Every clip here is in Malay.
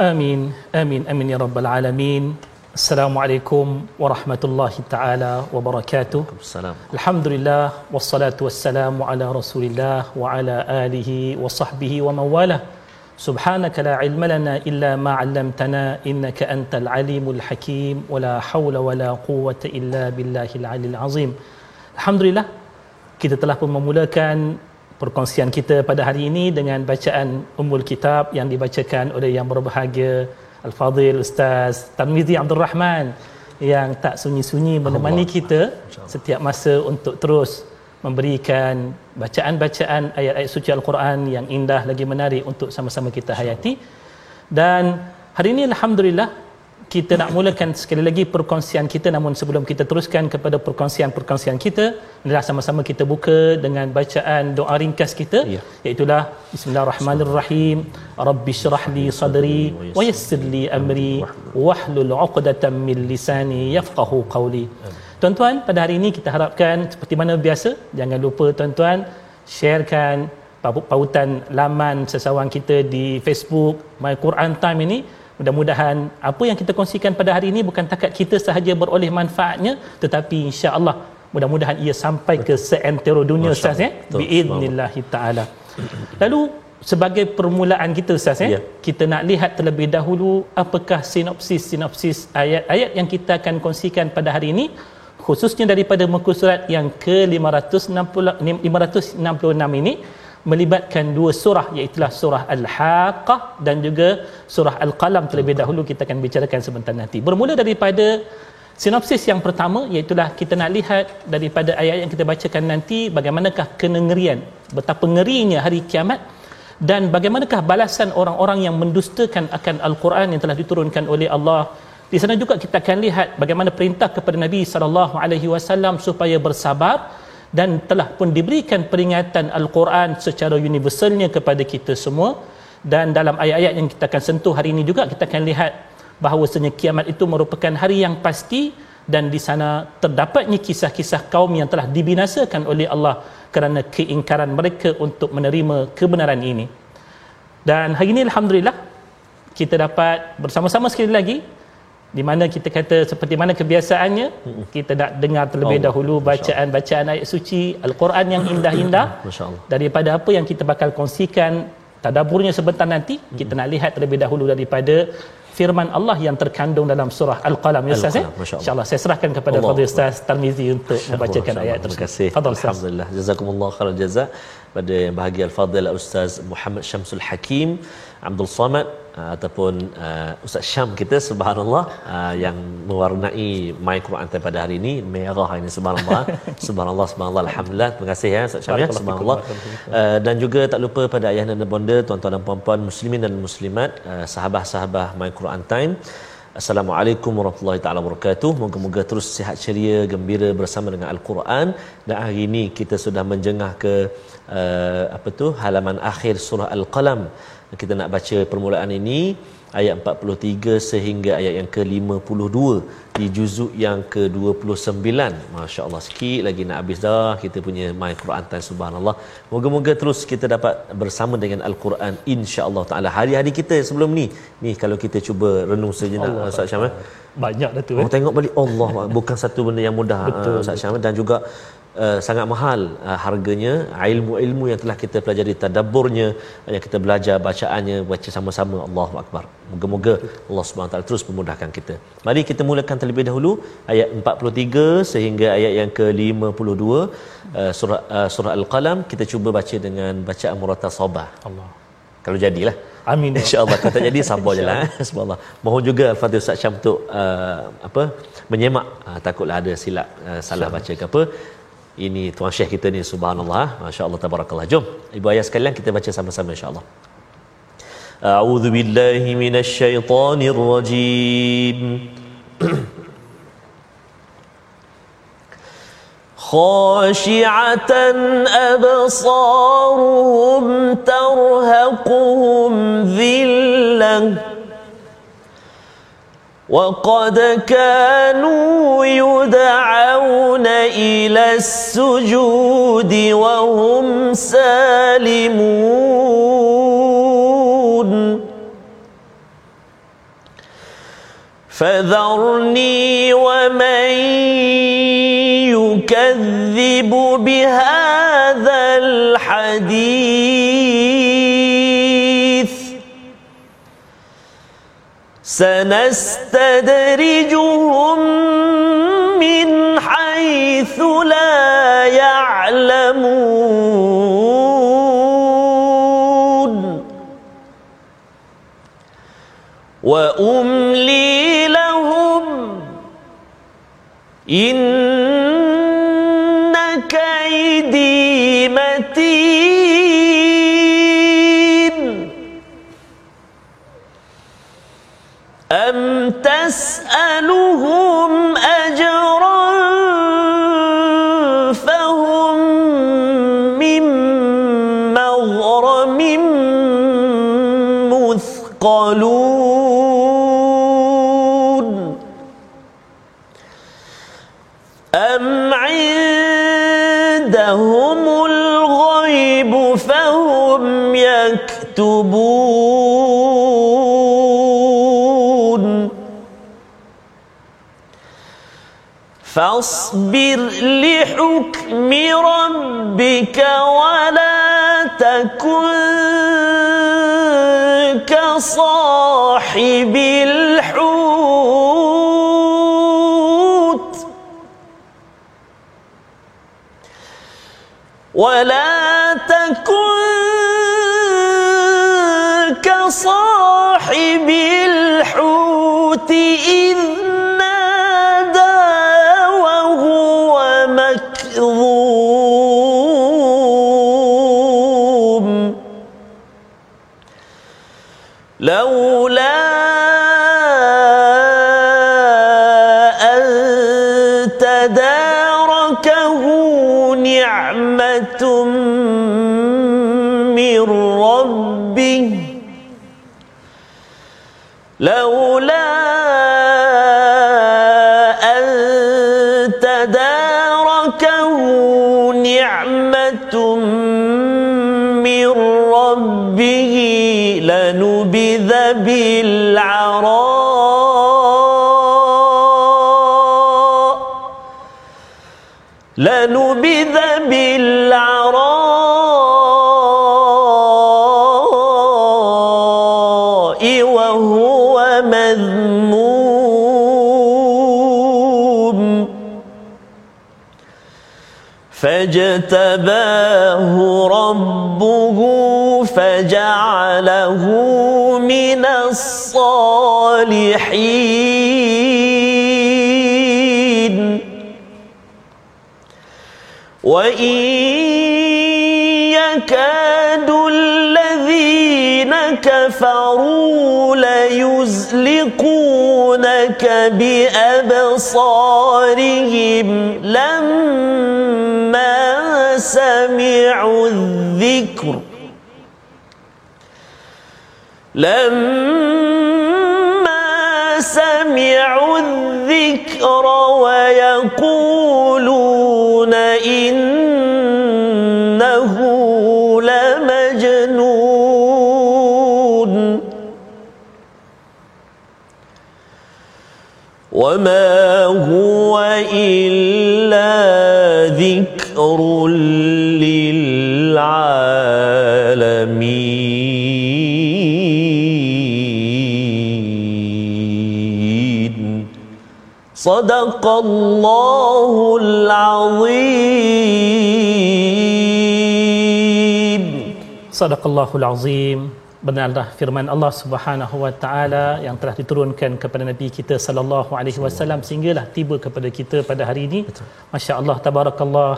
آمين آمين آمين يا رب العالمين السلام عليكم ورحمة الله تعالى وبركاته السلام الحمد لله والصلاة والسلام على رسول الله وعلى آله وصحبه ومن والاه سبحانك لا علم لنا إلا ما علمتنا إنك أنت العليم الحكيم ولا حول ولا قوة إلا بالله العلي العظيم الحمد لله kita telah pun memulakan perkongsian kita pada hari ini dengan bacaan Ummul Kitab yang dibacakan oleh yang berbahagia Al-Fadhil Ustaz Tarmizi Abdul Rahman yang tak sunyi-sunyi menemani kita setiap masa untuk terus memberikan bacaan-bacaan ayat-ayat suci Al-Quran yang indah lagi menarik untuk sama-sama kita hayati. Dan hari ini Alhamdulillah kita nak mulakan sekali lagi perkongsian kita namun sebelum kita teruskan kepada perkongsian-perkongsian kita adalah sama-sama kita buka dengan bacaan doa ringkas kita Ya. iaitulah bismillahirrahmanirrahim rabbi syrah li sadri wa yassir li amri wahlul 'uqdatam min lisani yafqahu qawli Tuan-tuan, pada hari ini kita harapkan seperti mana biasa, jangan lupa tuan-tuan sharekan pautan laman sesawang kita di Facebook My Quran Time ini. Mudah-mudahan apa yang kita kongsikan pada hari ini bukan takat kita sahaja beroleh manfaatnya, tetapi insya-Allah mudah-mudahan ia sampai ke seantero dunia Ustaz ya. Allah. Biidnillahi taala. Lalu sebagai permulaan kita Ustaz ya, Ya. kita nak lihat terlebih dahulu apakah sinopsis-sinopsis ayat-ayat yang kita akan kongsikan pada hari ini khususnya daripada muka surat yang ke-566 ini melibatkan dua surah iaitu surah Al-Haqqah dan juga surah Al-Qalam terlebih dahulu kita akan bicarakan sebentar nanti. Bermula daripada sinopsis yang pertama iaitu kita nak lihat daripada ayat yang kita bacakan nanti bagaimanakah kenengerian betapa ngerinya hari kiamat dan bagaimanakah balasan orang-orang yang mendustakan akan Al-Quran yang telah diturunkan oleh Allah. Di sana juga kita akan lihat bagaimana perintah kepada Nabi sallallahu alaihi wasallam supaya bersabar dan telah pun diberikan peringatan Al-Quran secara universalnya kepada kita semua dan dalam ayat-ayat yang kita akan sentuh hari ini juga kita akan lihat bahawasanya kiamat itu merupakan hari yang pasti dan di sana terdapatnya kisah-kisah kaum yang telah dibinasakan oleh Allah kerana keingkaran mereka untuk menerima kebenaran ini. Dan hari ini alhamdulillah kita dapat bersama-sama sekali lagi di mana kita kata seperti mana kebiasaannya kita nak dengar terlebih Allah. dahulu bacaan-bacaan ayat suci Al-Quran yang indah-indah daripada apa yang kita bakal kongsikan tadaburnya sebentar nanti kita nak lihat terlebih dahulu daripada firman Allah yang terkandung dalam surah Al-Qalam. Ya Ustaz ya Allah. insyaallah saya serahkan kepada Fadil Ustaz Tarmizi untuk membacakan ayat Terima tersebut. kasih. Fadal Ustaz. Alhamdulillah. Jazakumullah khairan jaza pada yang bahagia Al-Fadhil Ustaz Muhammad Syamsul Hakim Abdul Samad uh, ataupun uh, Ustaz Syam kita subhanallah uh, yang mewarnai My Quran Time pada hari ini merah ini subhanallah. Subhanallah subhanallah alhamdulillah. Terima kasih ya Ustaz Syam ya subhanallah. uh, dan juga tak lupa pada ayah dan bonda tuan-tuan dan puan-puan muslimin dan muslimat uh, sahabat-sahabat My Quran Time. Assalamualaikum warahmatullahi taala wabarakatuh. Moga-moga terus sihat ceria, gembira bersama dengan Al-Quran. Dan hari ini kita sudah menjengah ke uh, apa tu halaman akhir surah Al-Qalam. Kita nak baca permulaan ini ayat 43 sehingga ayat yang ke-52 di juzuk yang ke-29. Masya-Allah sikit lagi nak habis dah kita punya My Quran Time subhanallah. Moga-moga terus kita dapat bersama dengan Al-Quran insya-Allah taala. Hari-hari kita sebelum ni ni kalau kita cuba renung sejenak Ustaz Syam eh. banyak dah tu Oh eh. tengok balik Allah bukan satu benda yang mudah Ustaz Syam dan juga uh, sangat mahal uh, harganya ilmu-ilmu yang telah kita pelajari tadabburnya yang kita belajar bacaannya baca sama-sama Allahu akbar moga-moga Allah Subhanahu taala terus memudahkan kita mari kita mulakan terlebih dahulu ayat 43 sehingga ayat yang ke-52 uh, surah uh, surah al-qalam kita cuba baca dengan bacaan muratasabah Allah kalau jadilah Amin. InsyaAllah kata jadi sabar je lah. Eh. Subhanallah. Mohon juga Al-Fatihah Ustaz Syam untuk uh, apa menyemak. Uh, takutlah ada silap uh, salah baca ke apa Ini tuan syekh kita ni subhanallah. Masya-Allah tabarakallah. Jom ibu ayah sekalian kita baca sama-sama insya-Allah. A'udzu billahi minasyaitonir rajim. خاشعة أبصارهم ترهقهم ذلة وقد كانوا يدعون إلى السجود وهم سالمون. فذرني ومن يكذب بهذا الحديث سنستدرجهم من حيث لا يعلمون. وأملي لهم إن يكتبون. فاصبر لحكم ربك ولا تكن كصاحب الحوت. ولا تكن صاحب الحوت فاجتباه ربه فجعله من الصالحين. وإن يكاد الذين كفروا ليزلقونك بأبصارهم لما سمعوا الذكر. لما سمعوا الذكر ويقولون إنه لمجنون. وما هو إلا صدق الله العظيم صدق الله العظيم benarlah firman Allah Subhanahu wa taala yang telah diturunkan kepada nabi kita sallallahu alaihi wasallam sehinggalah tiba kepada kita pada hari ini masya-Allah tabarakallah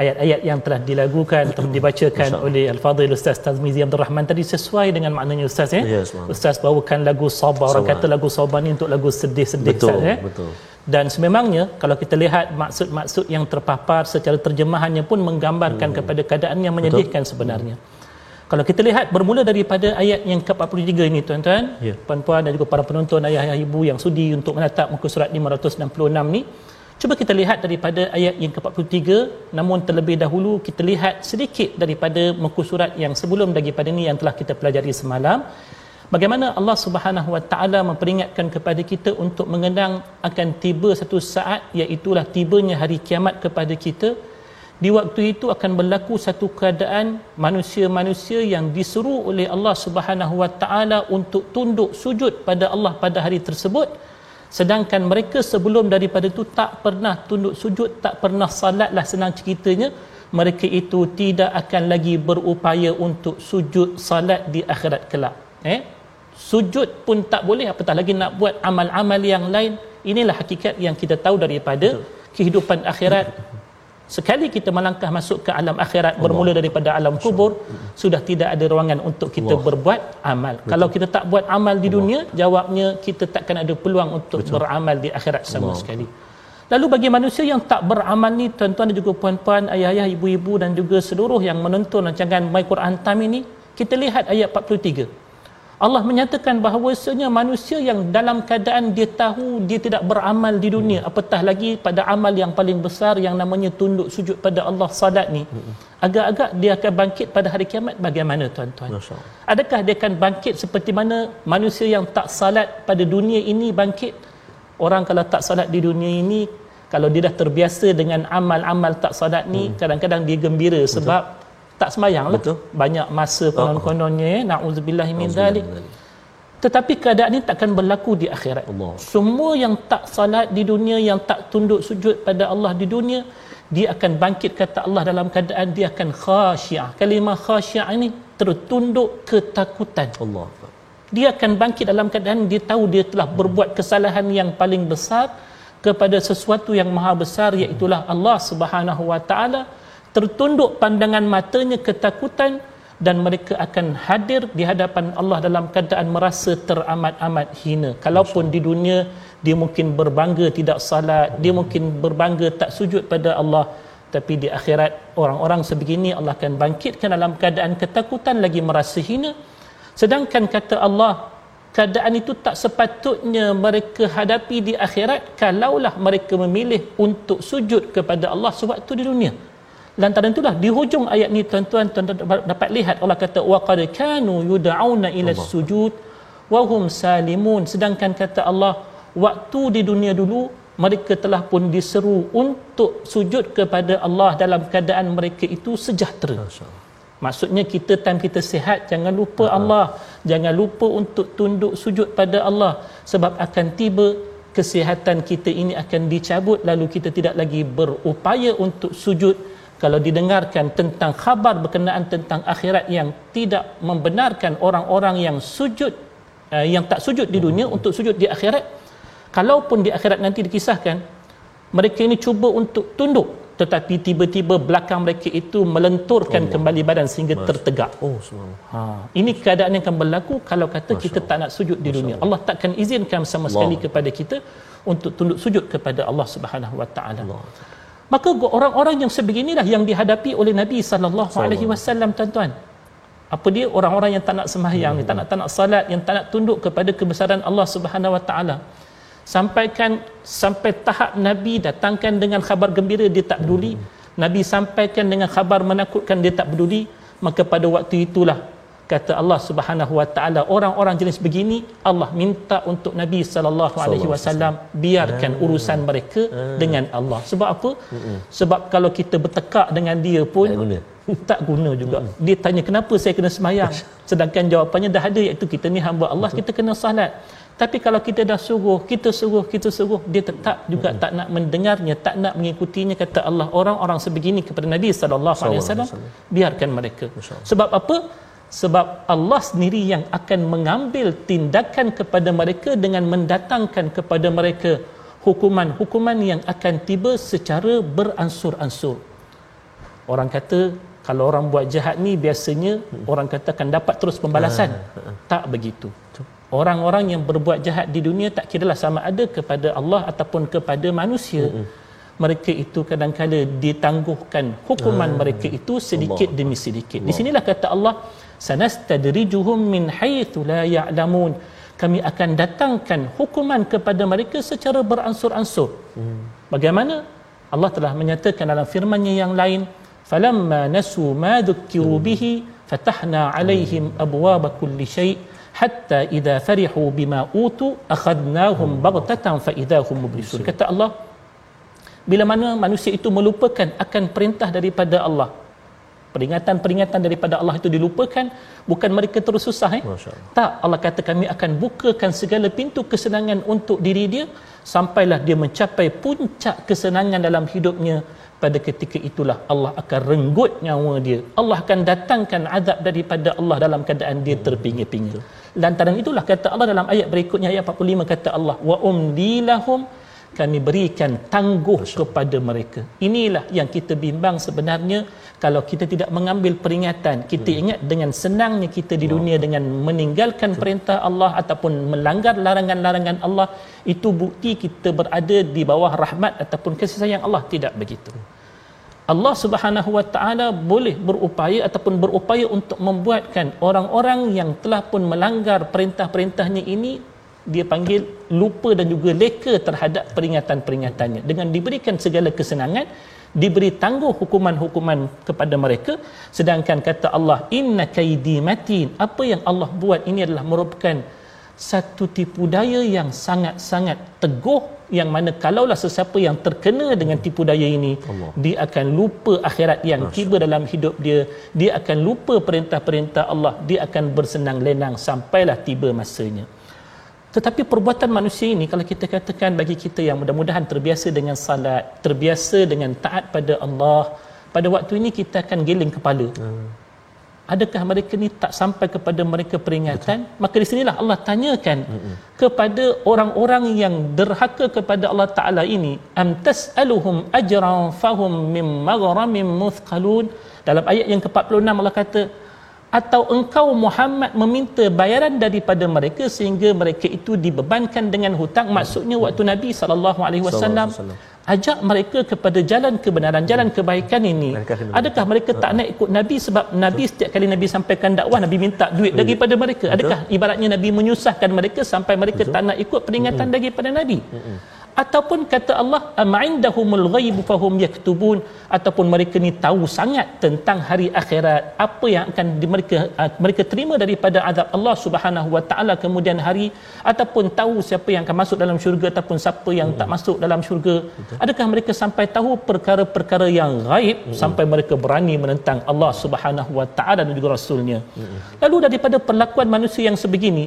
ayat-ayat yang telah dilagukan atau dibacakan oleh al-fadhil ustaz Tazmizi Abdul Rahman tadi sesuai dengan maknanya ustaz ya yes, ustaz bawakan lagu sabar orang kata lagu sabar ni untuk lagu sedih-sedih betul, ustaz ya betul dan sememangnya kalau kita lihat maksud-maksud yang terpapar secara terjemahannya pun menggambarkan hmm. kepada keadaan yang menyedihkan betul. sebenarnya. Kalau kita lihat bermula daripada ayat yang ke-43 ini tuan-tuan, ya. puan-puan dan juga para penonton ayah-ayah ibu yang sudi untuk menatap muka surat 566 ni, cuba kita lihat daripada ayat yang ke-43, namun terlebih dahulu kita lihat sedikit daripada muka surat yang sebelum daripada ini yang telah kita pelajari semalam. Bagaimana Allah Subhanahu Wa Taala memperingatkan kepada kita untuk mengenang akan tiba satu saat iaitu tibanya hari kiamat kepada kita. Di waktu itu akan berlaku satu keadaan manusia-manusia yang disuruh oleh Allah Subhanahu Wa Taala untuk tunduk sujud pada Allah pada hari tersebut sedangkan mereka sebelum daripada itu tak pernah tunduk sujud tak pernah salatlah senang ceritanya mereka itu tidak akan lagi berupaya untuk sujud salat di akhirat kelak. Eh? Sujud pun tak boleh apatah lagi nak buat amal-amal yang lain. Inilah hakikat yang kita tahu daripada kehidupan akhirat sekali kita melangkah masuk ke alam akhirat Allah. bermula daripada alam kubur Allah. sudah tidak ada ruangan untuk kita Allah. berbuat amal Betul. kalau kita tak buat amal di dunia Allah. jawabnya kita takkan ada peluang untuk Betul. beramal di akhirat sama Allah. sekali lalu bagi manusia yang tak beramal ni tuan-tuan dan juga puan-puan ayah-ayah ibu-ibu dan juga seluruh yang menonton rancangan My Quran Time ini kita lihat ayat 43 Allah menyatakan bahawasanya manusia yang dalam keadaan dia tahu dia tidak beramal di dunia hmm. apatah lagi pada amal yang paling besar yang namanya tunduk sujud pada Allah salat ni hmm. agak-agak dia akan bangkit pada hari kiamat bagaimana tuan-tuan adakah dia akan bangkit seperti mana manusia yang tak salat pada dunia ini bangkit orang kalau tak salat di dunia ini kalau dia dah terbiasa dengan amal-amal tak salat ni hmm. kadang-kadang dia gembira sebab Betul tak sembahyang lah. Banyak masa konon-kononnya ya naudzubillah min zalik tetapi keadaan ini takkan berlaku di akhirat. Allah. semua yang tak salat di dunia yang tak tunduk sujud pada Allah di dunia dia akan bangkit kata Allah dalam keadaan dia akan khasyia kalimah khasyia ini tertunduk ketakutan. Allah. Dia akan bangkit dalam keadaan dia tahu dia telah berbuat kesalahan yang paling besar kepada sesuatu yang maha besar iaitu Allah Subhanahu wa taala tertunduk pandangan matanya ketakutan dan mereka akan hadir di hadapan Allah dalam keadaan merasa teramat-amat hina. Kalaupun di dunia dia mungkin berbangga tidak salat, dia mungkin berbangga tak sujud pada Allah, tapi di akhirat orang-orang sebegini Allah akan bangkitkan dalam keadaan ketakutan lagi merasa hina. Sedangkan kata Allah, keadaan itu tak sepatutnya mereka hadapi di akhirat kalaulah mereka memilih untuk sujud kepada Allah sewaktu di dunia lantaran itulah di hujung ayat ni tuan-tuan tuan-tuan dapat lihat Allah kata wa qad kanu yud'auna ila sujud wa hum salimun. Sedangkan kata Allah waktu di dunia dulu mereka telah pun diseru untuk sujud kepada Allah dalam keadaan mereka itu sejahtera. Maksudnya kita time kita sihat jangan lupa uh-huh. Allah. Jangan lupa untuk tunduk sujud pada Allah. Sebab akan tiba kesihatan kita ini akan dicabut lalu kita tidak lagi berupaya untuk sujud kalau didengarkan tentang khabar berkenaan tentang akhirat yang tidak membenarkan orang-orang yang sujud uh, yang tak sujud di dunia untuk sujud di akhirat kalaupun di akhirat nanti dikisahkan mereka ini cuba untuk tunduk tetapi tiba-tiba belakang mereka itu melenturkan Allah. kembali badan sehingga Mas. tertegak. Oh, ha. Ini keadaan yang akan berlaku kalau kata Masya kita tak nak sujud di dunia. Allah takkan izinkan sama sekali kepada kita untuk tunduk sujud kepada Allah Subhanahu Wa Taala. Maka orang-orang yang sebeginilah yang dihadapi oleh Nabi sallallahu alaihi wasallam tuan-tuan. Apa dia orang-orang yang tak nak sembahyang, hmm. tak nak tak nak salat, yang tak nak tunduk kepada kebesaran Allah Subhanahu wa taala. Sampaikan sampai tahap Nabi datangkan dengan khabar gembira dia tak peduli. Hmm. Nabi sampaikan dengan khabar menakutkan dia tak peduli. Maka pada waktu itulah kata Allah Subhanahu wa taala orang-orang jenis begini Allah minta untuk Nabi sallallahu alaihi wasallam biarkan ah. urusan mereka ah. dengan Allah sebab apa Mm-mm. sebab kalau kita bertekak dengan dia pun tak guna, tak guna juga Mm-mm. dia tanya kenapa saya kena semayang sedangkan jawapannya dah ada iaitu kita ni hamba Allah Betul. kita kena salat tapi kalau kita dah suruh kita suruh kita suruh dia tetap juga Mm-mm. tak nak mendengarnya tak nak mengikutinya kata Allah orang-orang sebegini kepada Nabi sallallahu alaihi wasallam biarkan mereka sebab apa sebab Allah sendiri yang akan mengambil tindakan kepada mereka dengan mendatangkan kepada mereka hukuman-hukuman yang akan tiba secara beransur-ansur. Orang kata kalau orang buat jahat ni biasanya hmm. orang kata akan dapat terus pembalasan. Hmm. Tak begitu. Orang-orang yang berbuat jahat di dunia tak kiralah sama ada kepada Allah ataupun kepada manusia. Hmm. Mereka itu kadang-kadang ditangguhkan hukuman hmm. mereka itu sedikit Allah. demi sedikit. Allah. Di sinilah kata Allah sanastadrijuhum min haitsu la ya'lamun kami akan datangkan hukuman kepada mereka secara beransur-ansur hmm. bagaimana Allah telah menyatakan dalam firman-Nya yang lain falamma nasu ma dhukiru hmm. bihi fatahna alaihim hmm. abwaaba kulli syai' hatta idza farihu bima utu akhadnahum hmm. baghtatan fa idahum mublisun kata Allah bila mana manusia itu melupakan akan perintah daripada Allah peringatan-peringatan daripada Allah itu dilupakan bukan mereka terus susah eh? Tak Allah kata kami akan bukakan segala pintu kesenangan untuk diri dia sampailah dia mencapai puncak kesenangan dalam hidupnya. Pada ketika itulah Allah akan renggut nyawa dia. Allah akan datangkan azab daripada Allah dalam keadaan dia terpinggir-pinggir lantaran itulah kata Allah dalam ayat berikutnya ayat 45 kata Allah wa umdilahum kami berikan tangguh kepada mereka. Inilah yang kita bimbang sebenarnya kalau kita tidak mengambil peringatan. Kita hmm. ingat dengan senangnya kita di dunia dengan meninggalkan perintah Allah ataupun melanggar larangan-larangan Allah itu bukti kita berada di bawah rahmat ataupun kasih sayang Allah tidak begitu. Allah Subhanahu Wa Taala boleh berupaya ataupun berupaya untuk membuatkan orang-orang yang telah pun melanggar perintah-perintahnya ini dia panggil lupa dan juga leka terhadap peringatan-peringatannya dengan diberikan segala kesenangan diberi tangguh hukuman-hukuman kepada mereka sedangkan kata Allah inna kaidi matin apa yang Allah buat ini adalah merupakan satu tipu daya yang sangat-sangat teguh yang mana kalaulah sesiapa yang terkena dengan tipu daya ini Allah. dia akan lupa akhirat yang Masya. tiba dalam hidup dia dia akan lupa perintah-perintah Allah dia akan bersenang lenang sampailah tiba masanya tetapi perbuatan manusia ini kalau kita katakan bagi kita yang mudah-mudahan terbiasa dengan salat, terbiasa dengan taat pada Allah, pada waktu ini kita akan geling kepala. Hmm. Adakah mereka ni tak sampai kepada mereka peringatan? Betul. Maka di sinilah Allah tanyakan hmm. kepada orang-orang yang derhaka kepada Allah Taala ini, am tas'aluhum ajran fahum mim maghramin muthqalun? Dalam ayat yang ke-46 Allah kata, atau engkau Muhammad meminta bayaran daripada mereka sehingga mereka itu dibebankan dengan hutang. Maksudnya waktu Nabi sallallahu alaihi wasallam ajak mereka kepada jalan kebenaran jalan kebaikan ini. Adakah mereka tak nak ikut Nabi? Sebab Nabi setiap kali Nabi sampaikan dakwah Nabi minta duit daripada mereka. Adakah ibaratnya Nabi menyusahkan mereka sampai mereka tak nak ikut peringatan daripada Nabi ataupun kata Allah am'indahumul ghaib fahum yaktubun ataupun mereka ni tahu sangat tentang hari akhirat apa yang akan mereka uh, mereka terima daripada azab Allah Subhanahu wa taala kemudian hari ataupun tahu siapa yang akan masuk dalam syurga ataupun siapa yang hmm. tak masuk dalam syurga Betul. adakah mereka sampai tahu perkara-perkara yang gaib hmm. sampai mereka berani menentang Allah Subhanahu wa taala dan juga rasulnya hmm. lalu daripada perlakuan manusia yang sebegini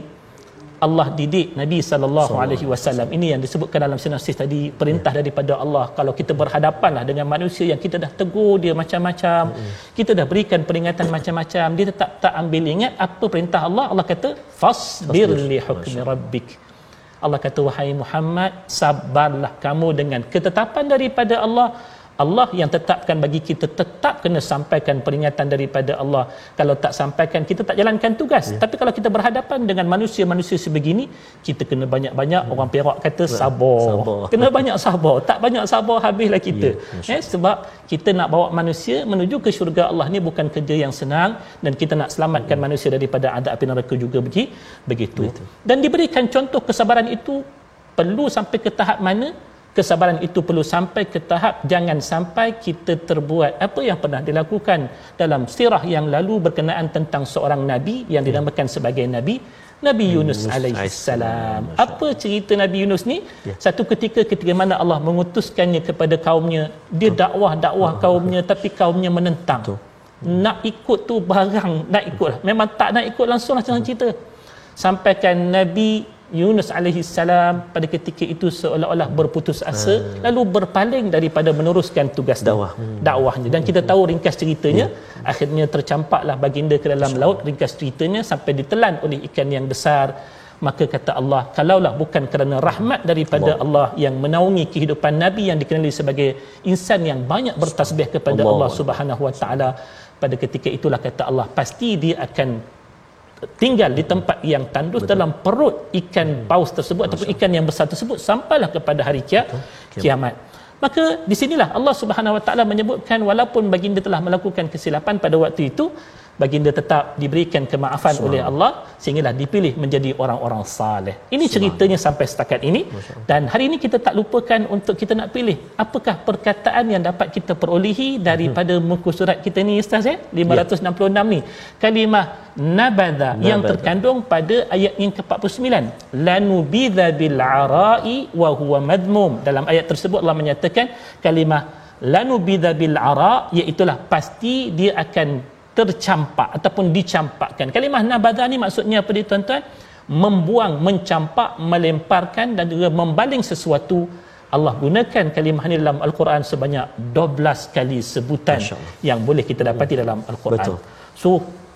Allah didik Nabi sallallahu alaihi wasallam. ini yang disebutkan dalam sinopsis tadi perintah ya. daripada Allah. Kalau kita berhadapanlah dengan manusia yang kita dah tegur dia macam-macam hmm. kita dah berikan peringatan macam-macam dia tetap tak ambil. Ingat apa perintah Allah? Allah kata fasbir li hukmi rabbik. Allah kata wahai Muhammad sabarlah kamu dengan ketetapan daripada Allah Allah yang tetapkan bagi kita tetap kena sampaikan peringatan daripada Allah. Kalau tak sampaikan kita tak jalankan tugas. Ya. Tapi kalau kita berhadapan dengan manusia-manusia sebegini, kita kena banyak-banyak hmm. orang Perak kata sabar. sabar. Kena banyak sabar. Tak banyak sabar habislah kita. Ya, eh, sebab kita nak bawa manusia menuju ke syurga Allah ni bukan kerja yang senang dan kita nak selamatkan hmm. manusia daripada adab api neraka juga begitu. Betul. Dan diberikan contoh kesabaran itu perlu sampai ke tahap mana kesabaran itu perlu sampai ke tahap jangan sampai kita terbuat apa yang pernah dilakukan dalam sirah yang lalu berkenaan tentang seorang nabi yang dinamakan sebagai nabi Nabi Yunus alaihi salam. Apa cerita Nabi Yunus ni? Ya. Satu ketika ketika mana Allah mengutuskannya kepada kaumnya, dia dakwah-dakwah kaumnya tapi kaumnya menentang. Betul. Nak ikut tu barang nak ikut lah. Memang tak nak ikut langsung lah cerita. Sampaikan Nabi Yunus alaihi salam pada ketika itu seolah-olah berputus asa hmm. lalu berpaling daripada meneruskan tugas dakwah hmm. dakwahnya dan kita tahu ringkas ceritanya hmm. akhirnya tercampaklah baginda ke dalam laut ringkas ceritanya sampai ditelan oleh ikan yang besar maka kata Allah kalaulah bukan kerana rahmat daripada Allah, Allah yang menaungi kehidupan nabi yang dikenali sebagai insan yang banyak bertasbih kepada Allah, Allah Subhanahu wa taala pada ketika itulah kata Allah pasti dia akan tinggal di tempat yang tandus Betul. dalam perut ikan hmm. paus tersebut Masa. ataupun ikan yang besar tersebut sampailah kepada hari kia, kiamat. Maka di sinilah Allah Subhanahu Wa Taala menyebutkan walaupun baginda telah melakukan kesilapan pada waktu itu baginda tetap diberikan kemaafan oleh Allah sehinggalah dipilih menjadi orang-orang saleh. Ini ceritanya sampai setakat ini dan hari ini kita tak lupakan untuk kita nak pilih apakah perkataan yang dapat kita perolehi daripada hmm. muka surat kita ni ustaz ya 566 ya. ni. Kalimah nabadha yang terkandung pada ayat yang ke-49 lanubidha bil arai wa huwa madmum dalam ayat tersebut Allah menyatakan kalimah lanubidha bil ara iaitu pasti dia akan tercampak ataupun dicampakkan. Kalimah nabadha ni maksudnya apa dia tuan-tuan? Membuang, mencampak, melemparkan dan juga membaling sesuatu. Allah gunakan kalimah ini dalam Al-Quran sebanyak 12 kali sebutan yang boleh kita dapati dalam Al-Quran. Betul. So,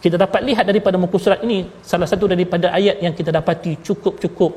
kita dapat lihat daripada muka surat ini salah satu daripada ayat yang kita dapati cukup-cukup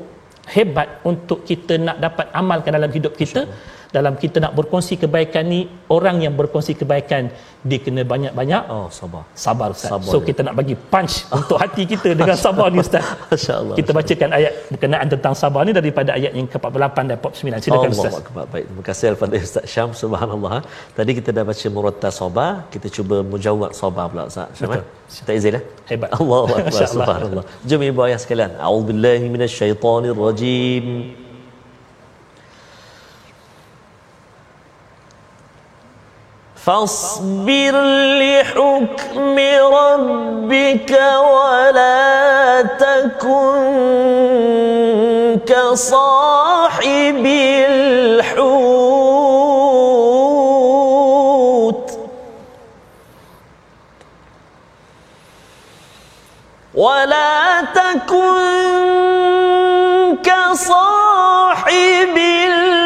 hebat untuk kita nak dapat amalkan dalam hidup kita. Insya dalam kita nak berkongsi kebaikan ni orang yang berkongsi kebaikan dia kena banyak-banyak oh sabar. sabar ustaz. Sabar so dia. kita nak bagi punch untuk hati kita dengan sabar ni ustaz. Masyaallah kita bacakan ayat berkenaan tentang sabar ni daripada ayat yang ke-48 dan 49 silakan ustaz. Allah baik terima kasih al-fadhil ustaz Syam. Subhanallah. Tadi kita dah baca muratta sabar. Kita cuba mujawwad sabar pula ustaz. Syam kita izin lah hebat. Allahu akbar subhanallah. Jom ibu ayah sekalian. A'udzubillahi minasyaitonirrajim فاصبر لحكم ربك ولا تكن كصاحب الحوت. ولا تكن كصاحب الحوت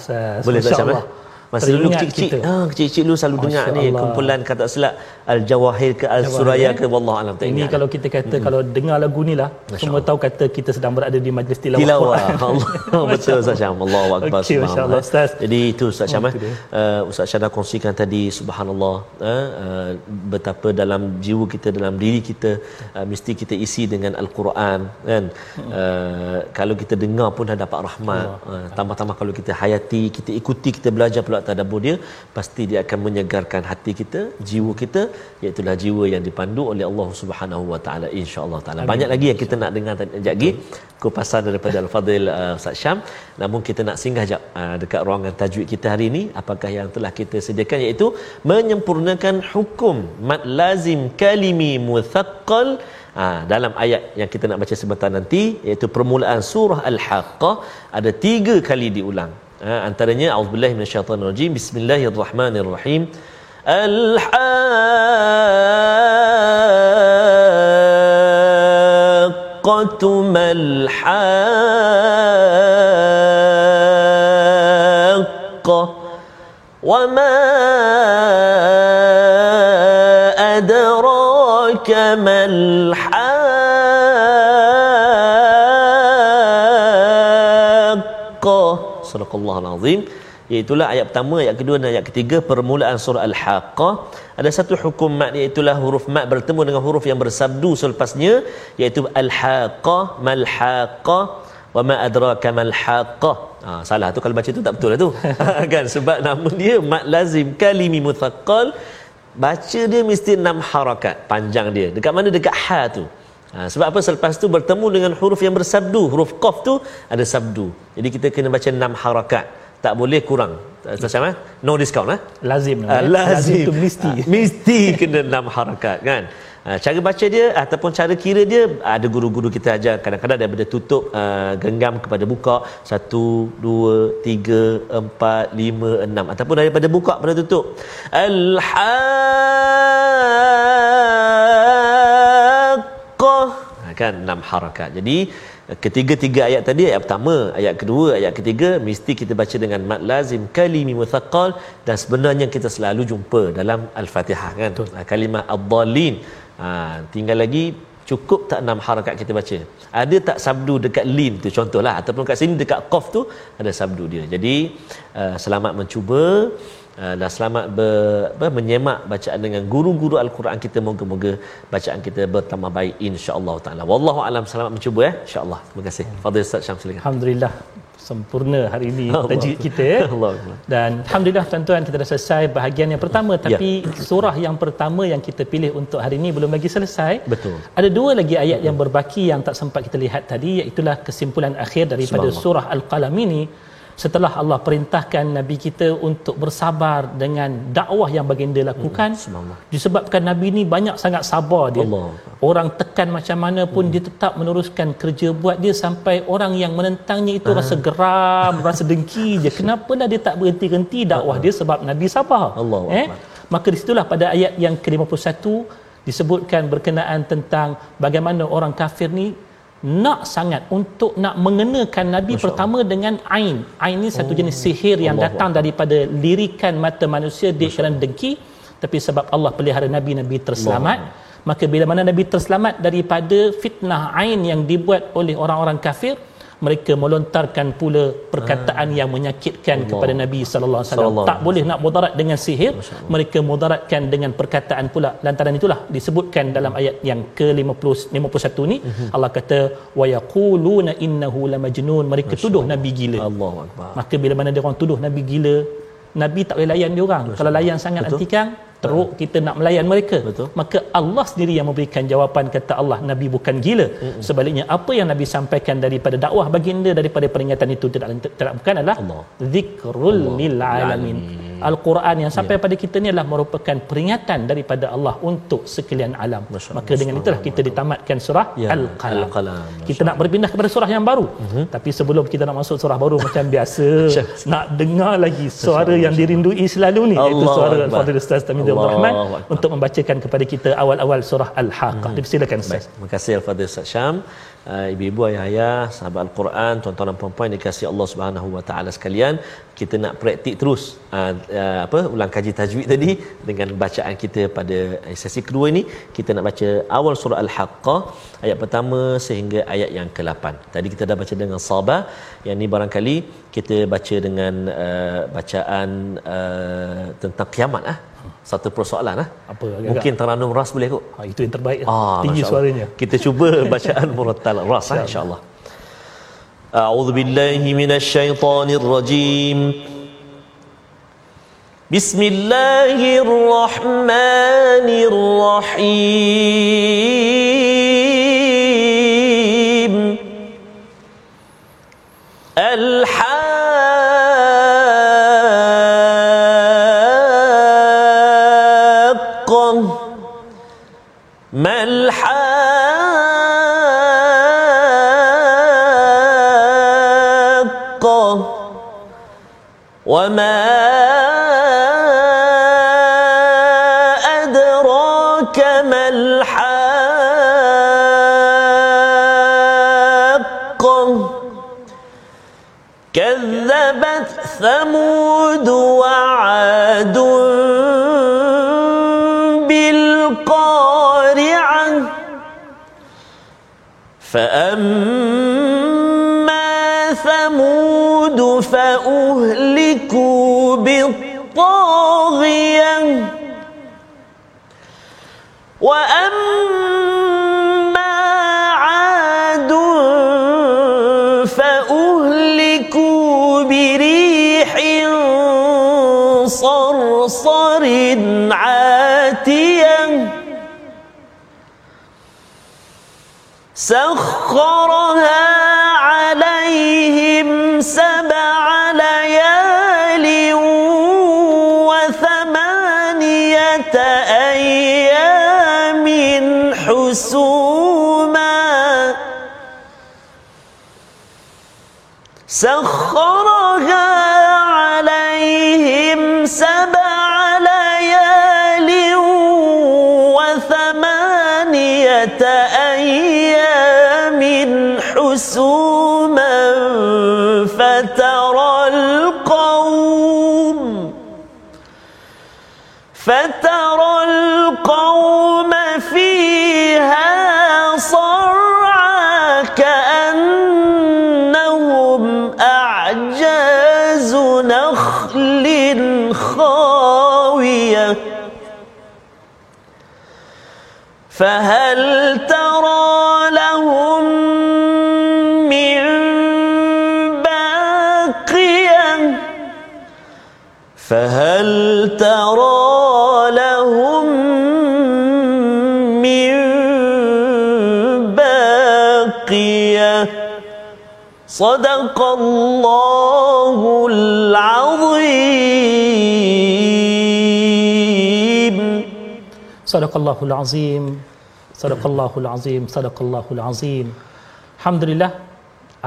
Allah Allah. Boleh tak sama? Masa dulu kecil-kecil, kita. ah, kecil-kecil dulu selalu Masya dengar ni Allah. kumpulan kata silap Al-Jawahir ke Al-Suraya ke wallah alam tak Ini kalau kita kata kalau dengar lagu ni lah semua tahu kata kita sedang berada di majlis tilawah. tilawah. Allah betul Ustaz Syam Allahu akbar Okey, Masya Allah. Ustaz. jadi itu Ustaz Syam Oh, eh dia. uh, Ustaz Syam dah kongsikan tadi subhanallah uh, uh, betapa dalam jiwa kita dalam diri kita uh, mesti kita isi dengan al-Quran kan uh, kalau kita dengar pun dah dapat rahmat uh, tambah-tambah kalau kita hayati kita ikuti kita belajar pula tadabbur dia pasti dia akan menyegarkan hati kita jiwa kita. Iaitu jiwa yang dipandu oleh Allah Subhanahu wa taala insyaallah taala. Banyak lagi yang kita nak dengar tadi. Sekejap lagi kupasan daripada Al-Fadhil uh, Ustaz Syam. Namun kita nak singgah jap uh, dekat ruangan tajwid kita hari ini. Apakah yang telah kita sediakan? Iaitu menyempurnakan hukum mad lazim kalimi muthaqqal. Ha, dalam ayat yang kita nak baca sebentar nanti iaitu permulaan surah Al-Haqqah ada tiga kali diulang. Antaranya auzubillahi minasyaitanirrajim bismillahirrahmanirrahim الحاقة ما الحاقة وما أدراك ما Sadaqallah al-Azim. Iaitulah ayat pertama, ayat kedua dan ayat ketiga permulaan surah Al-Haqqah. Ada satu hukum mad iaitulah huruf mad bertemu dengan huruf yang bersabdu selepasnya iaitu Al-Haqqah, Mal-Haqqah, wa ma adraka mal haqqah ah, ha, salah tu kalau baca tu tak betul lah tu. Kan? Sebab nama dia mad lazim kalimi mutaqqal baca dia mesti enam harakat panjang dia. Dekat mana? Dekat ha tu. Ha, sebab apa selepas tu bertemu dengan huruf yang bersabdu, huruf qaf tu ada sabdu. Jadi kita kena baca enam harakat. Tak boleh kurang. Ustaz Syam eh? No discount eh? Lazim. Ah, eh? lazim tu mesti. Ah, mesti kena enam harakat kan Ah, cara baca dia ataupun cara kira dia ada guru-guru kita ajar kadang-kadang daripada tutup uh, genggam kepada buka satu dua tiga empat lima enam ataupun daripada buka pada tutup al-haqqah Ha, kan enam harakat. Jadi ketiga-tiga ayat tadi ayat pertama ayat kedua ayat ketiga mesti kita baca dengan mad lazim kalimi muthaqqal dan sebenarnya kita selalu jumpa dalam al-Fatihah kan? Betul. kalimah ad-dallin. Ha, tinggal lagi cukup tak enam harakat kita baca? Ada tak sabdu dekat lin tu contohlah ataupun kat sini dekat qaf tu ada sabdu dia. Jadi uh, selamat mencuba uh, dan selamat ber, ber, menyemak bacaan dengan guru-guru al-Quran kita moga-moga bacaan kita bertambah baik insya-Allah taala wallahu alam selamat mencuba ya insya-Allah terima kasih fadil ustaz Syam silakan Alhamdulillah sempurna hari ini tajwid kita ya. Allah. Dan alhamdulillah tuan-tuan kita dah selesai bahagian yang pertama Ya. tapi surah yang pertama yang kita pilih untuk hari ini belum lagi selesai. Betul. Ada dua lagi ayat yang berbaki yang tak sempat kita lihat tadi iaitu kesimpulan akhir daripada surah Al-Qalam ini setelah Allah perintahkan nabi kita untuk bersabar dengan dakwah yang baginda lakukan Subhanallah. disebabkan nabi ni banyak sangat sabar dia. Allah. orang tekan macam mana pun dia tetap meneruskan kerja buat dia sampai orang yang menentangnya itu rasa geram rasa dengki je. Kenapalah dia tak berhenti-henti dakwah dia sebab nabi sabar? Allahu eh? Maka di situlah pada ayat yang ke-51 disebutkan berkenaan tentang bagaimana orang kafir ni nak sangat untuk nak mengenakan nabi Masya pertama dengan ain. Ain ni satu jenis sihir yang Allahu datang daripada lirikan mata manusia dia kerana dengki. Tapi sebab Allah pelihara nabi nabi terselamat. Maka bila mana nabi terselamat daripada fitnah ain yang dibuat oleh orang-orang kafir mereka melontarkan pula perkataan yang menyakitkan Allah. kepada Nabi sallallahu alaihi wasallam. Tak boleh nak mudarat dengan sihir mereka mudaratkan dengan perkataan pula. Lantaran itulah disebutkan dalam ayat yang ke-50 51 ni Mhm. Allah kata wa yaquluna innahu lamajnun. Mereka tuduh nabi gila. Allahu akbar. Maka bila mana dia orang tuduh nabi gila nabi tak boleh layan dia orang. Kalau layan sangat Betul. nanti kan teruk kita nak melayan mereka Betul. maka Allah sendiri yang memberikan jawapan kata Allah nabi bukan gila sebaliknya apa yang nabi sampaikan daripada dakwah baginda daripada peringatan itu tidak tidak bukan adalah Allah. zikrul Allah. lil alamin Al-Quran yang sampai pada kita ni adalah merupakan peringatan daripada Allah untuk sekalian alam. Masya Maka dengan itulah kita ditamatkan surah Ya, Al-Qalam. Al-Qalam. Kita nak berpindah kepada surah yang baru. Tapi sebelum kita nak masuk surah baru macam biasa, nak dengar lagi suara yang dirindui selalu ni iaitu Allahu suara. Fadil Ustaz Tamizul Allahu Rahman Akbar. untuk membacakan kepada kita awal-awal surah Al-Haqqah. Silakan Ustaz. Baik, terima kasih Al-Fadhil Ustaz Syam. uh, ibu-ibu ayah-ayah sahabat al-Quran tuan-tuan dan puan-puan dikasihi Allah Subhanahu wa taala sekalian kita nak praktik terus uh, uh, apa ulang kaji tajwid tadi dengan bacaan kita pada sesi kedua ini kita nak baca awal surah al-haqqah ayat pertama sehingga ayat yang ke-8 tadi kita dah baca dengan sabar yang ni barangkali kita baca dengan uh, bacaan uh, tentang kiamat ah satu persoalan ah. Apa agak Mungkin Taranum Ras boleh kot. Ha, itu yang terbaik. Ah, Tinggi suaranya. Kita cuba bacaan murattal Ras ah, insya-Allah. A'udzu billahi minasyaitonir rajim. Bismillahirrahmanirrahim. كذبت ثمود وعاد بالقارعة فأما سخرها عليهم سبع ليال وثمانية أيام حسوما. سخرها صدق الله العظيم Sadaqallahul azim. Sadaqallahul azim. Sadaqallahul azim. Alhamdulillah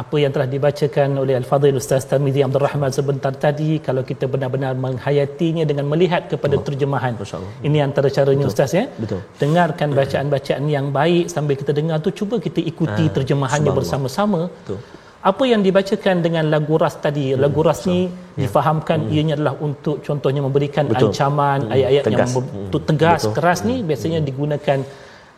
apa yang telah dibacakan oleh Al-Fadhil Ustaz Tarmizi Abdul Rahman sebentar tadi kalau kita benar-benar menghayatinya dengan melihat kepada Allah. terjemahan. Masya Allah. Ini antara caranya Betul. Ustaz ya. Betul. Dengarkan bacaan-bacaan yang baik sambil kita dengar tu cuba kita ikuti Ah, terjemahannya subhanallah. bersama-sama. Betul. Apa yang dibacakan dengan lagu ras tadi, Hmm, lagu ras ni difahamkan ianya adalah untuk contohnya memberikan Betul. ancaman ayat-ayat yang Tegas. betul tegas, Betul. keras ni biasanya digunakan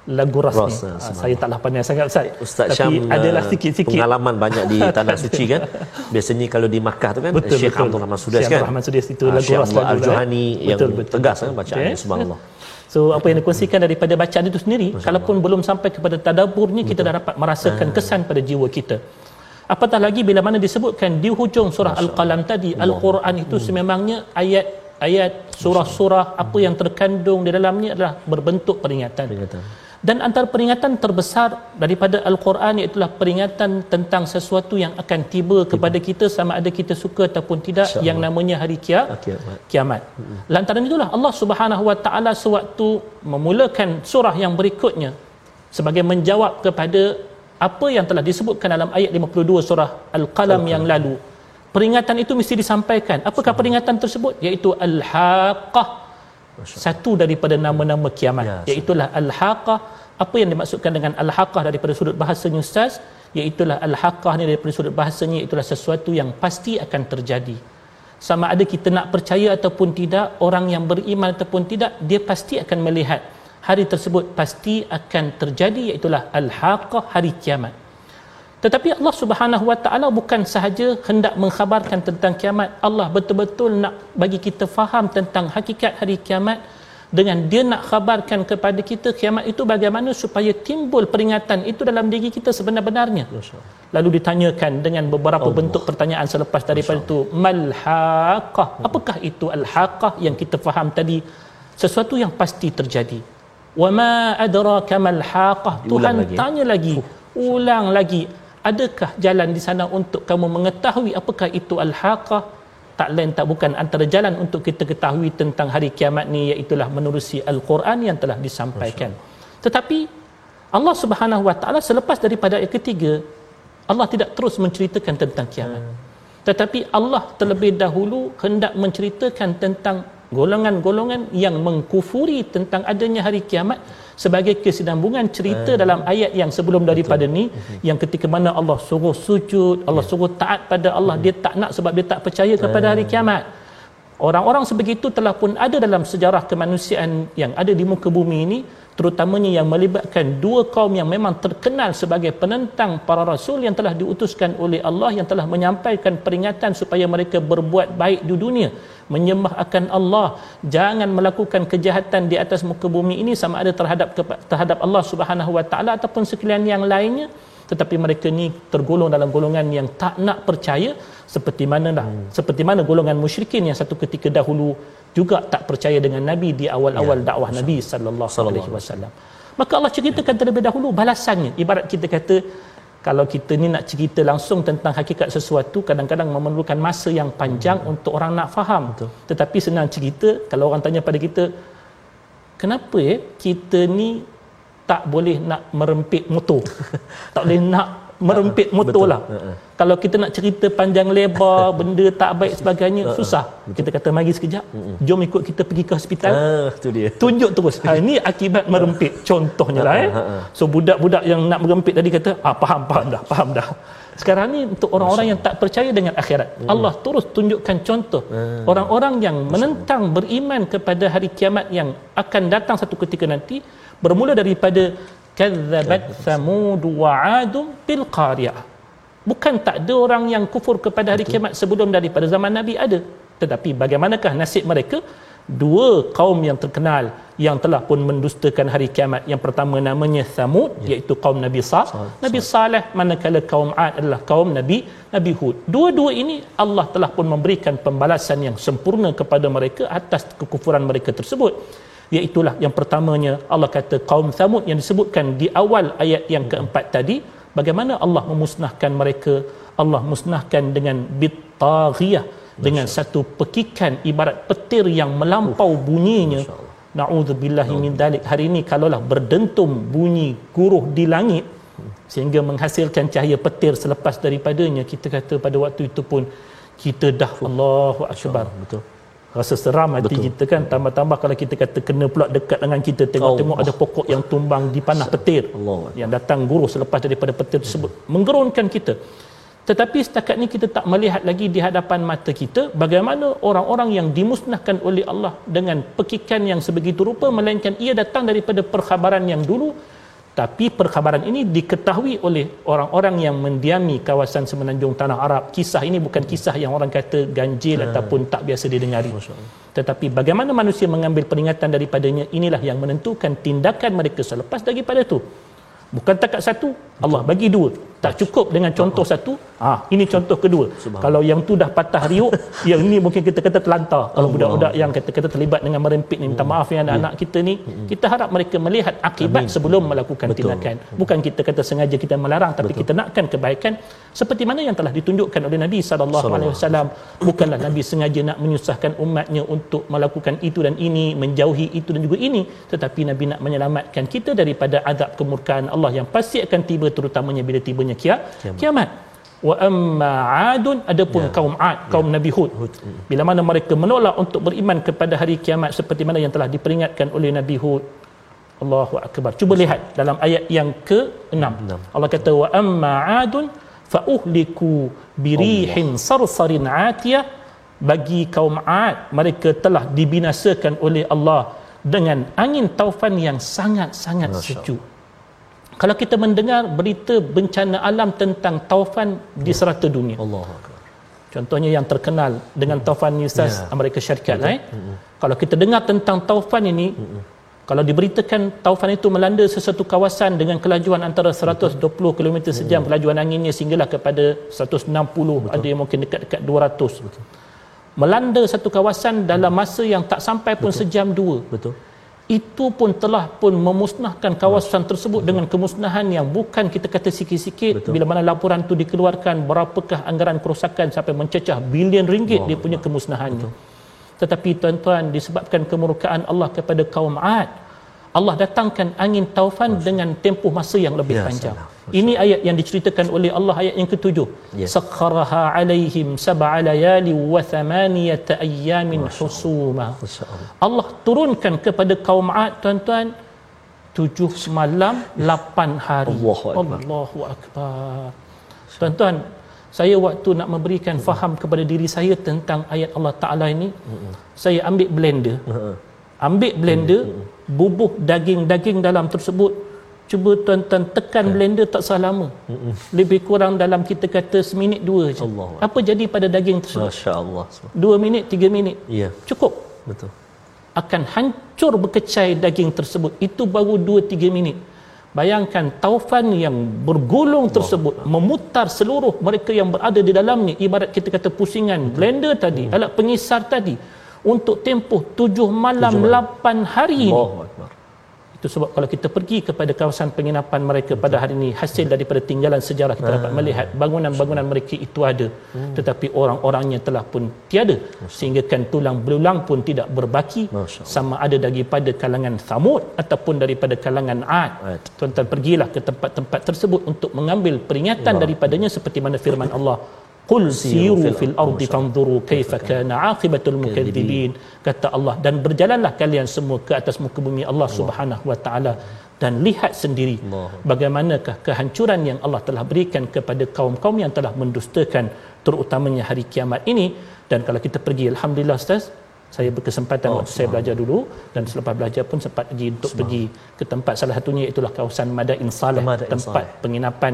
lagu ras, Ras, ni. ah, Ah, subhanallah. saya taklah pandai sangat Ustaz. Ustaz Tapi Syam adalah uh, sikit-sikit. pengalaman banyak di tanah suci kan. Biasanya kalau di Makkah tu kan Betul, Syekh betul. Abdul Rahman Sudais Syekh kan. Abdul Rahman Sudais itu Ah, lagu Syekh ras lagu ras. Al-Juhani yang Betul, betul. tegas kan bacaannya Okay. subhanallah. So apa yang dikongsikan daripada bacaan itu sendiri kalaupun belum sampai kepada tadaburnya kita dah dapat merasakan Ah. kesan pada jiwa kita. Apatah lagi bila mana disebutkan di hujung surah Al-Qalam tadi Al-Quran itu Hmm. sememangnya ayat ayat surah-surah apa yang terkandung di dalamnya adalah berbentuk peringatan. Peringatan. Dan antara peringatan terbesar daripada Al-Quran iaitu peringatan tentang sesuatu yang akan tiba kepada kita sama ada kita suka ataupun tidak yang namanya hari kia- Kiamat. kiamat. Lantaran itulah Allah Subhanahu Wa Taala sewaktu memulakan surah yang berikutnya sebagai menjawab kepada apa yang telah disebutkan dalam ayat 52 surah Al-Qalam yang lalu. Peringatan itu mesti disampaikan. Apakah peringatan tersebut? Iaitu Al-Haqqah. Satu daripada nama-nama kiamat. Ya, Iaitulah Al-Haqqah apa yang dimaksudkan dengan al-haqah daripada sudut bahasanya ustaz iaitulah al-haqah ni daripada sudut bahasanya itulah sesuatu yang pasti akan terjadi sama ada kita nak percaya ataupun tidak orang yang beriman ataupun tidak dia pasti akan melihat hari tersebut pasti akan terjadi iaitulah al-haqah hari kiamat. Tetapi Allah Subhanahu Wa Taala bukan sahaja hendak mengkhabarkan tentang kiamat. Allah betul-betul nak bagi kita faham tentang hakikat hari kiamat. Dengan dia nak khabarkan kepada kita kiamat itu bagaimana supaya timbul peringatan itu dalam diri kita sebenar-benarnya. Lalu ditanyakan dengan beberapa Allah. bentuk pertanyaan selepas daripada itu malhaqah apakah itu alhaqah yang kita faham tadi? Sesuatu yang pasti terjadi wama adraka malhaqah Tuhan lagi. tanya lagi ulang lagi adakah jalan di sana untuk kamu mengetahui apakah itu alhaqah tak lain tak bukan antara jalan untuk kita ketahui tentang hari kiamat ni iaitu menerusi al-Quran yang telah disampaikan. Tetapi Allah Subhanahu Wa Taala selepas daripada ayat ketiga Allah tidak terus menceritakan tentang kiamat. Hmm. Tetapi Allah terlebih dahulu hendak menceritakan tentang golongan-golongan yang mengkufuri tentang adanya hari kiamat sebagai kesinambungan cerita uh, dalam ayat yang sebelum daripada betul. ni uh-huh. yang ketika mana Allah suruh sujud Allah yeah. suruh taat pada Allah uh-huh. dia tak nak sebab dia tak percaya kepada uh. hari kiamat orang-orang sebegitu telah pun ada dalam sejarah kemanusiaan yang ada di muka bumi ini terutamanya yang melibatkan dua kaum yang memang terkenal sebagai penentang para rasul yang telah diutuskan oleh Allah yang telah menyampaikan peringatan supaya mereka berbuat baik di dunia menyembah akan Allah. Jangan melakukan kejahatan di atas muka bumi ini sama ada terhadap terhadap Allah Subhanahu Wa Taala ataupun sekalian yang lainnya. Tetapi mereka ni tergolong dalam golongan yang tak nak percaya seperti mana dah hmm. seperti mana golongan musyrikin yang satu ketika dahulu juga tak percaya dengan nabi di awal-awal ya. dakwah nabi sallallahu alaihi wasallam maka Allah ceritakan terlebih dahulu balasannya ibarat kita kata kalau kita ni nak cerita langsung tentang hakikat sesuatu kadang-kadang memerlukan masa yang panjang hmm. untuk orang nak faham Betul. tetapi senang cerita kalau orang tanya pada kita kenapa eh kita ni tak boleh nak merempit motor tak boleh nak merempit motor lah. Kalau kita nak cerita panjang lebar benda tak baik sebagainya susah. Kita kata mari sekejap jom ikut kita pergi ke hospital. Uh, tu dia. tunjuk terus. Ha, ini akibat merempit contohnya lah eh. so budak-budak yang nak merempit tadi kata ah, faham faham dah faham dah. Sekarang ni untuk orang-orang yang tak percaya dengan akhirat hmm. Allah terus tunjukkan contoh. Hmm. orang-orang yang menentang beriman kepada hari kiamat yang akan datang satu ketika nanti bermula daripada kadzabat samud wa adum bil qariyah bukan tak ada orang yang kufur kepada hari kiamat sebelum daripada zaman nabi ada. Tetapi bagaimanakah nasib mereka? Dua kaum yang terkenal yang telah pun mendustakan hari kiamat. Yang pertama namanya Samud ya. iaitu kaum Nabi Saleh Nabi Saleh manakala kaum Ad adalah kaum Nabi Nabi Hud. Dua-dua ini Allah telah pun memberikan pembalasan yang sempurna kepada mereka atas kekufuran mereka tersebut iaitulah yang pertamanya Allah kata kaum Thamud yang disebutkan di awal ayat yang keempat tadi bagaimana Allah memusnahkan mereka? Allah musnahkan dengan bittaghiyah dengan satu pekikan ibarat petir yang melampau bunyinya. naudzubillahi min dalik. Hari ini kalaulah berdentum bunyi guruh di langit sehingga menghasilkan cahaya petir selepas daripadanya kita kata pada waktu itu pun kita dah Allahu akbar. betul rasa seram hati Betul. kita kan tambah-tambah kalau kita kata kena pula dekat dengan kita tengok-tengok ada pokok yang tumbang di panah petir Allah. yang datang guru selepas daripada petir tersebut hmm. menggerunkan kita tetapi setakat ni kita tak melihat lagi di hadapan mata kita bagaimana orang-orang yang dimusnahkan oleh Allah dengan pekikan yang sebegitu rupa melainkan ia datang daripada perkhabaran yang dulu tapi perkhabaran ini diketahui oleh orang-orang yang mendiami kawasan semenanjung tanah Arab. Kisah ini bukan kisah yang orang kata ganjil hmm. ataupun tak biasa didengari tetapi bagaimana manusia mengambil peringatan daripadanya inilah yang menentukan tindakan mereka selepas daripada itu bukan takat satu Allah bagi dua. Tak cukup dengan contoh satu ah. ini contoh kedua. Kalau yang tu dah patah riuk yang ni mungkin kita kata terlantar. Kalau budak-budak yang kata-kata terlibat dengan merempit ni minta hmm. maaf ya anak-anak ya. kita ni hmm. kita harap mereka melihat akibat sebelum melakukan Betul. tindakan. Bukan kita kata sengaja kita melarang tapi Betul. kita nakkan kebaikan. Seperti mana yang telah ditunjukkan oleh Nabi sallallahu alaihi wasallam. bukanlah Nabi sengaja nak menyusahkan umatnya untuk melakukan itu dan ini menjauhi itu dan juga ini tetapi Nabi nak menyelamatkan kita daripada azab kemurkaan Allah yang pasti akan tiba terutamanya bila tibanya kia, kiamat. kiamat. Wa amma adun adapun ya. kaum Ad, ya. kaum Nabi Hud. Hud. Hmm. Bila mana mereka menolak untuk beriman kepada hari kiamat seperti mana yang telah diperingatkan oleh Nabi Hud. Allahu akbar. Cuba lihat dalam ayat yang ke-6. Enam. Allah kata wa amma 'adun fa uhliku birihin sarsarin 'atiyah bagi kaum 'ad mereka telah dibinasakan oleh Allah dengan angin taufan yang sangat-sangat sejuk. Kalau kita mendengar berita bencana alam tentang taufan di serata dunia. Akbar. Contohnya yang terkenal dengan taufan New South Ya. Amerika Syarikat eh. Kalau kita dengar tentang taufan ini kalau diberitakan taufan itu melanda sesuatu kawasan dengan kelajuan antara 120 km sejam kelajuan anginnya sehinggalah kepada 160 ada yang mungkin dekat-dekat 200 melanda satu kawasan dalam masa yang tak sampai pun sejam dua. Betul. Itu pun telah pun memusnahkan kawasan tersebut dengan kemusnahan yang bukan kita kata sikit-sikit. Betul. bila mana laporan itu dikeluarkan berapakah anggaran kerosakan sampai mencecah bilion ringgit dia punya kemusnahannya. Tetapi tuan-tuan disebabkan kemurkaan Allah kepada kaum Ad Allah datangkan angin taufan dengan tempoh masa yang lebih Ya, panjang. salam. Ini ayat yang diceritakan oleh Allah ayat yang ketujuh. Ya. Sakharaha alaihim sab'a layali wa thamaniyata ayyamin husuma. Allah turunkan kepada kaum Ad tuan-tuan tujuh malam lapan hari. Allahu Akbar. Allahu Akbar. Tuan-tuan, saya waktu nak memberikan faham kepada diri saya tentang ayat Allah Taala ini, saya ambil blender. Ambil blender, bubuh daging-daging dalam tersebut. Cuba tuan-tuan tekan blender tak salah lama. Lebih kurang dalam kita kata seminit dua je. Allahu Apa jadi pada daging tersebut? Masya-Allah. Dua minit, tiga minit. Ya, Cukup betul. akan hancur berkecai daging tersebut itu baru 2 3 minit bayangkan taufan yang bergulung tersebut memutar seluruh mereka yang berada di dalamnya ibarat kita kata pusingan blender tadi alat pengisar tadi untuk tempoh 7 malam Tujuh malam. 8 hari. Ini itu sebab kalau kita pergi kepada kawasan penginapan mereka pada hari ini hasil daripada tinggalan sejarah kita dapat melihat bangunan-bangunan mereka itu ada. Tetapi orang-orangnya telah pun tiada. Sehingga kan tulang belulang pun tidak berbaki. Sama ada daripada kalangan Thamud ataupun daripada kalangan. Ad. Tuan-tuan pergilah ke tempat-tempat tersebut untuk mengambil peringatan daripadanya seperti mana firman Allah Qul siru fil ardi fanzuru kaifa kana aqibatul mukadzibin kata Allah. Dan berjalanlah kalian semua ke atas muka bumi Allah Subhanahu wa taala. Dan lihat sendiri bagaimanakah kehancuran yang Allah telah berikan kepada kaum-kaum yang telah mendustakan terutamanya hari kiamat ini. Dan kalau kita pergi alhamdulillah ustaz saya berkesempatan Oh, waktu saya belajar dulu dan selepas belajar pun sempat pergi untuk pergi ke tempat salah satunya itulah kawasan Madain Saleh Madain tempat Saleh. penginapan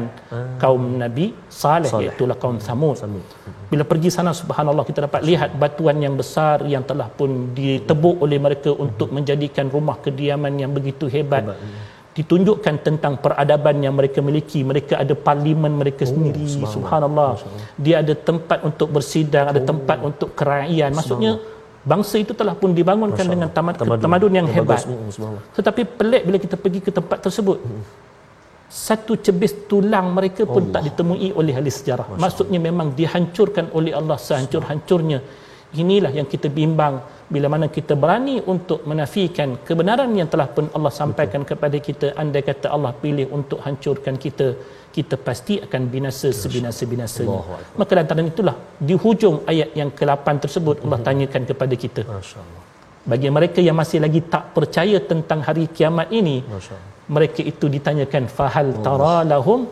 kaum Nabi Saleh Saleh. iaitu kaum Thamud. Thamud. Bila pergi sana subhanallah kita dapat lihat batuan yang besar yang telah pun ditebuk oleh mereka untuk menjadikan rumah kediaman yang begitu hebat. Hebat, ya. Ditunjukkan tentang peradaban yang mereka miliki. Mereka ada parlimen mereka sendiri. subhanallah. Subhanallah. Dia ada tempat untuk bersidang, ada tempat untuk kerajaan. Maksudnya bangsa itu telah pun dibangunkan Masya dengan Allah. tamadun, Tamadun. yang hebat. Tetapi pelik bila kita pergi ke tempat tersebut. Satu cebis tulang mereka pun Allah. tak ditemui oleh ahli sejarah. Maksudnya memang dihancurkan oleh Allah sehancur-hancurnya. Inilah yang kita bimbang bila mana kita berani untuk menafikan kebenaran yang telah pun Allah sampaikan kepada kita andai kata Allah pilih untuk hancurkan kita kita pasti akan binasa sebinasa-binasanya. Maka lantaran itulah di hujung ayat yang ke-8 tersebut Allah tanyakan kepada kita. Bagi mereka yang masih lagi tak percaya tentang hari kiamat ini mereka itu ditanyakan fahal tara lahum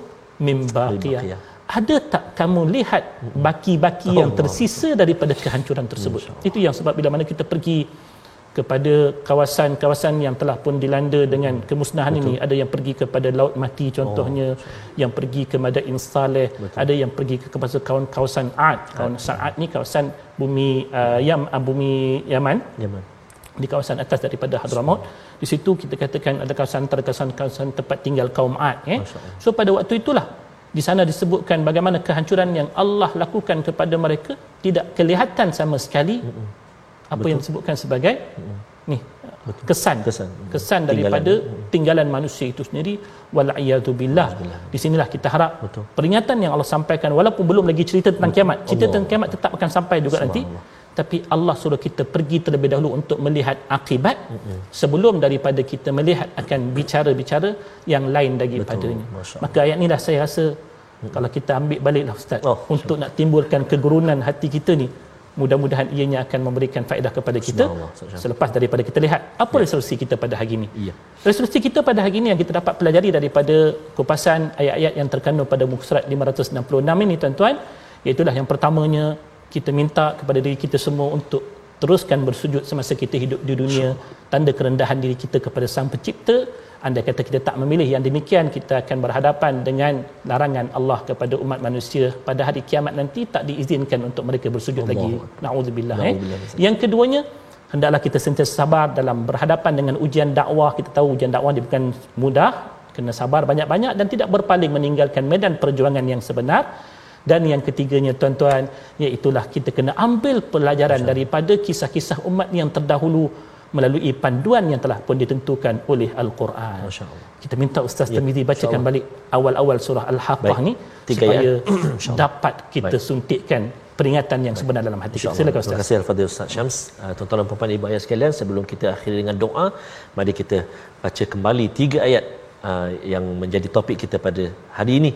mim baqiyah. Ada tak kamu lihat baki-baki yang Allah. tersisa daripada kehancuran tersebut itu yang sebab bila mana kita pergi kepada kawasan-kawasan yang telah pun dilanda dengan kemusnahan ini ada yang pergi kepada laut mati contohnya yang pergi ke Madain Saleh ada yang pergi ke kawasan kawasan Ad kawasan Ad ni kawasan bumi uh, Yam uh, bumi Yaman Yaman. di kawasan atas daripada Hadramaut. Di situ kita katakan ada kawasan antara kawasan-kawasan tempat tinggal kaum Ad. Eh? Allah. So pada waktu itulah di sana disebutkan bagaimana kehancuran yang Allah lakukan kepada mereka tidak kelihatan sama sekali. Apa yang disebutkan sebagai ni kesan. Kesan. kesan daripada tinggalan manusia itu sendiri. Wal billah. Di sinilah kita harap Betul. peringatan yang Allah sampaikan walaupun belum lagi cerita tentang kiamat. Cerita Allah. tentang kiamat tetap akan sampai juga nanti tapi Allah suruh kita pergi terlebih dahulu untuk melihat akibat. Sebelum daripada kita melihat akan bicara-bicara yang lain daripadanya. Maka ayat ni dah saya rasa kalau kita ambil baliklah ustaz. Oh, untuk nak timbulkan kegurunan hati kita ni mudah-mudahan ianya akan memberikan faedah kepada kita selepas daripada kita lihat apa ya. resolusi kita pada hari ini. Ya. resolusi kita pada hari ini yang kita dapat pelajari daripada kupasan ayat-ayat yang terkandung pada muka surat 566 ini tuan-tuan iaitulah yang pertamanya kita minta kepada diri kita semua untuk teruskan bersujud semasa kita hidup di dunia. Tanda kerendahan diri kita kepada sang pencipta. Anda kata kita tak memilih yang demikian kita akan berhadapan dengan larangan Allah kepada umat manusia pada hari kiamat nanti tak diizinkan untuk mereka bersujud Allah. lagi naudzubillah eh. Yang keduanya hendaklah kita sentiasa sabar dalam berhadapan dengan ujian dakwah. Kita tahu ujian dakwah dia bukan mudah. Kena sabar banyak-banyak dan tidak berpaling meninggalkan medan perjuangan yang sebenar dan yang ketiganya tuan-tuan iaitulah kita kena ambil pelajaran daripada kisah-kisah umat yang terdahulu melalui panduan yang telah pun ditentukan oleh Al-Quran. Kita minta Ustaz ya, Tirmizi bacakan balik awal-awal surah Al-Haqqah ni Tiga supaya dapat kita Baik. suntikkan peringatan yang sebenar dalam hati kita. Silakan Ustaz. Terima kasih Al-Fadhil Ustaz Syams. Uh, tuan-tuan dan puan ibu ayah sekalian, sebelum kita akhiri dengan doa, mari kita baca kembali tiga ayat uh, yang menjadi topik kita pada hari ini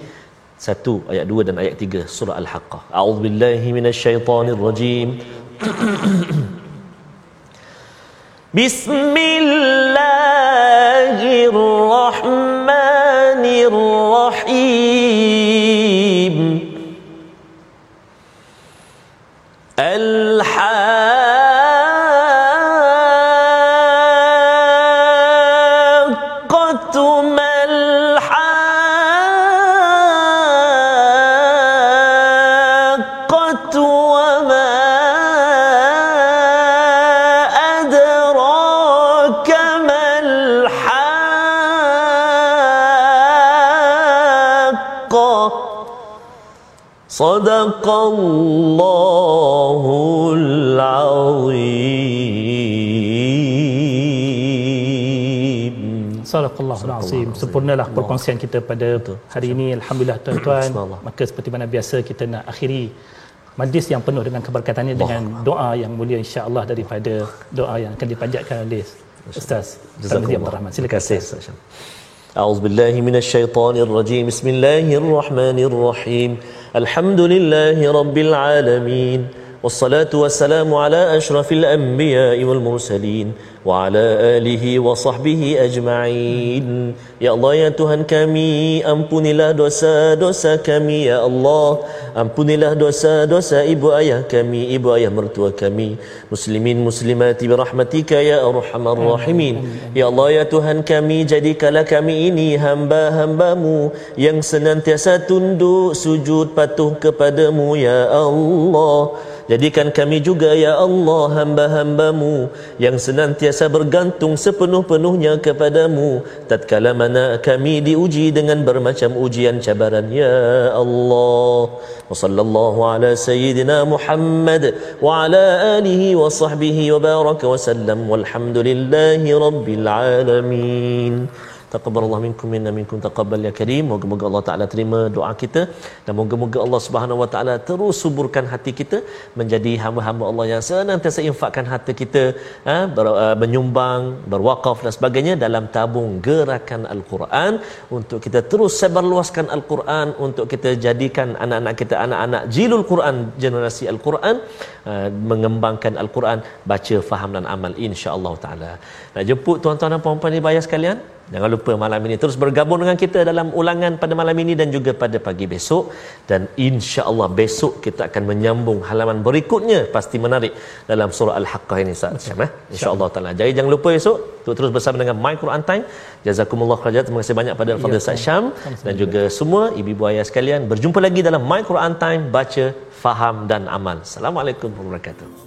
satu ayat dua dan ayat tiga surah Al-Haqqah. A'udhu billahi minasyaitanir rajim. Bismillahirrahmanirrahim. العظيم Sadaqallahul azim. Sempurnalah perkongsian kita pada hari ini. Alhamdulillah tuan-tuan. Maka seperti mana biasa kita nak akhiri majlis yang penuh dengan keberkatannya dengan doa yang mulia insya-Allah daripada doa yang akan dipanjatkan oleh Ustaz Tarmizi Abdul Rahman. Silakan Ustaz. أعوذ بالله من الشيطان الرجيم بسم الله الرحمن الرحيم الحمد لله رب العالمين والصلاة والسلام على أشرف الأنبياء والمرسلين وعلى آله وصحبه أجمعين Ya Allah ya Tuhan kami Ampunilah dosa-dosa kami Ya Allah Ampunilah dosa-dosa ibu ayah kami Ibu ayah mertua kami Muslimin muslimati birahmatika Ya Arhamar Rahimin Ya Allah ya Tuhan kami Jadikanlah kami ini hamba-hambamu Yang senantiasa tunduk Sujud patuh kepadamu Ya Allah Jadikan kami juga ya Allah hamba-hambamu Yang senantiasa bergantung sepenuh-penuhnya kepadamu. Tatkala mana kami diuji dengan bermacam ujian cabaran Ya Allah Wa sallallahu ala sayyidina Muhammad Wa ala alihi wa sahbihi wa baraka wa sallam Walhamdulillahi rabbil alamin Taqabbalallah minkum minna minkum taqabbal ya karim. Moga-moga Allah Taala terima doa kita dan moga-moga Allah Subhanahu Wa Taala terus suburkan hati kita menjadi hamba-hamba Allah yang senantiasa infakkan harta kita ha, uh, menyumbang, berwakaf dan sebagainya dalam tabung gerakan Al-Quran untuk kita terus sebarluaskan Al-Quran untuk kita jadikan anak-anak kita anak-anak jilul Quran generasi Al-Quran uh, mengembangkan Al-Quran baca faham dan amal insya-Allah taala. Nak jemput tuan-tuan dan puan-puan ibu ayah sekalian Jangan lupa malam ini terus bergabung dengan kita dalam ulangan pada malam ini dan juga pada pagi besok dan insya-Allah besok kita akan menyambung halaman berikutnya pasti menarik dalam surah Al-Haqqah ini Ustaz Syam eh insya-Allah taala. Jadi jangan lupa esok untuk terus bersama dengan My Quran Time. Jazakumullah khairan. Terima kasih banyak pada Al-Fadhil Ustaz Syam dan juga semua ibu-ibu ayah sekalian. Berjumpa lagi dalam My Quran Time baca, faham dan amal. Assalamualaikum warahmatullahi wabarakatuh.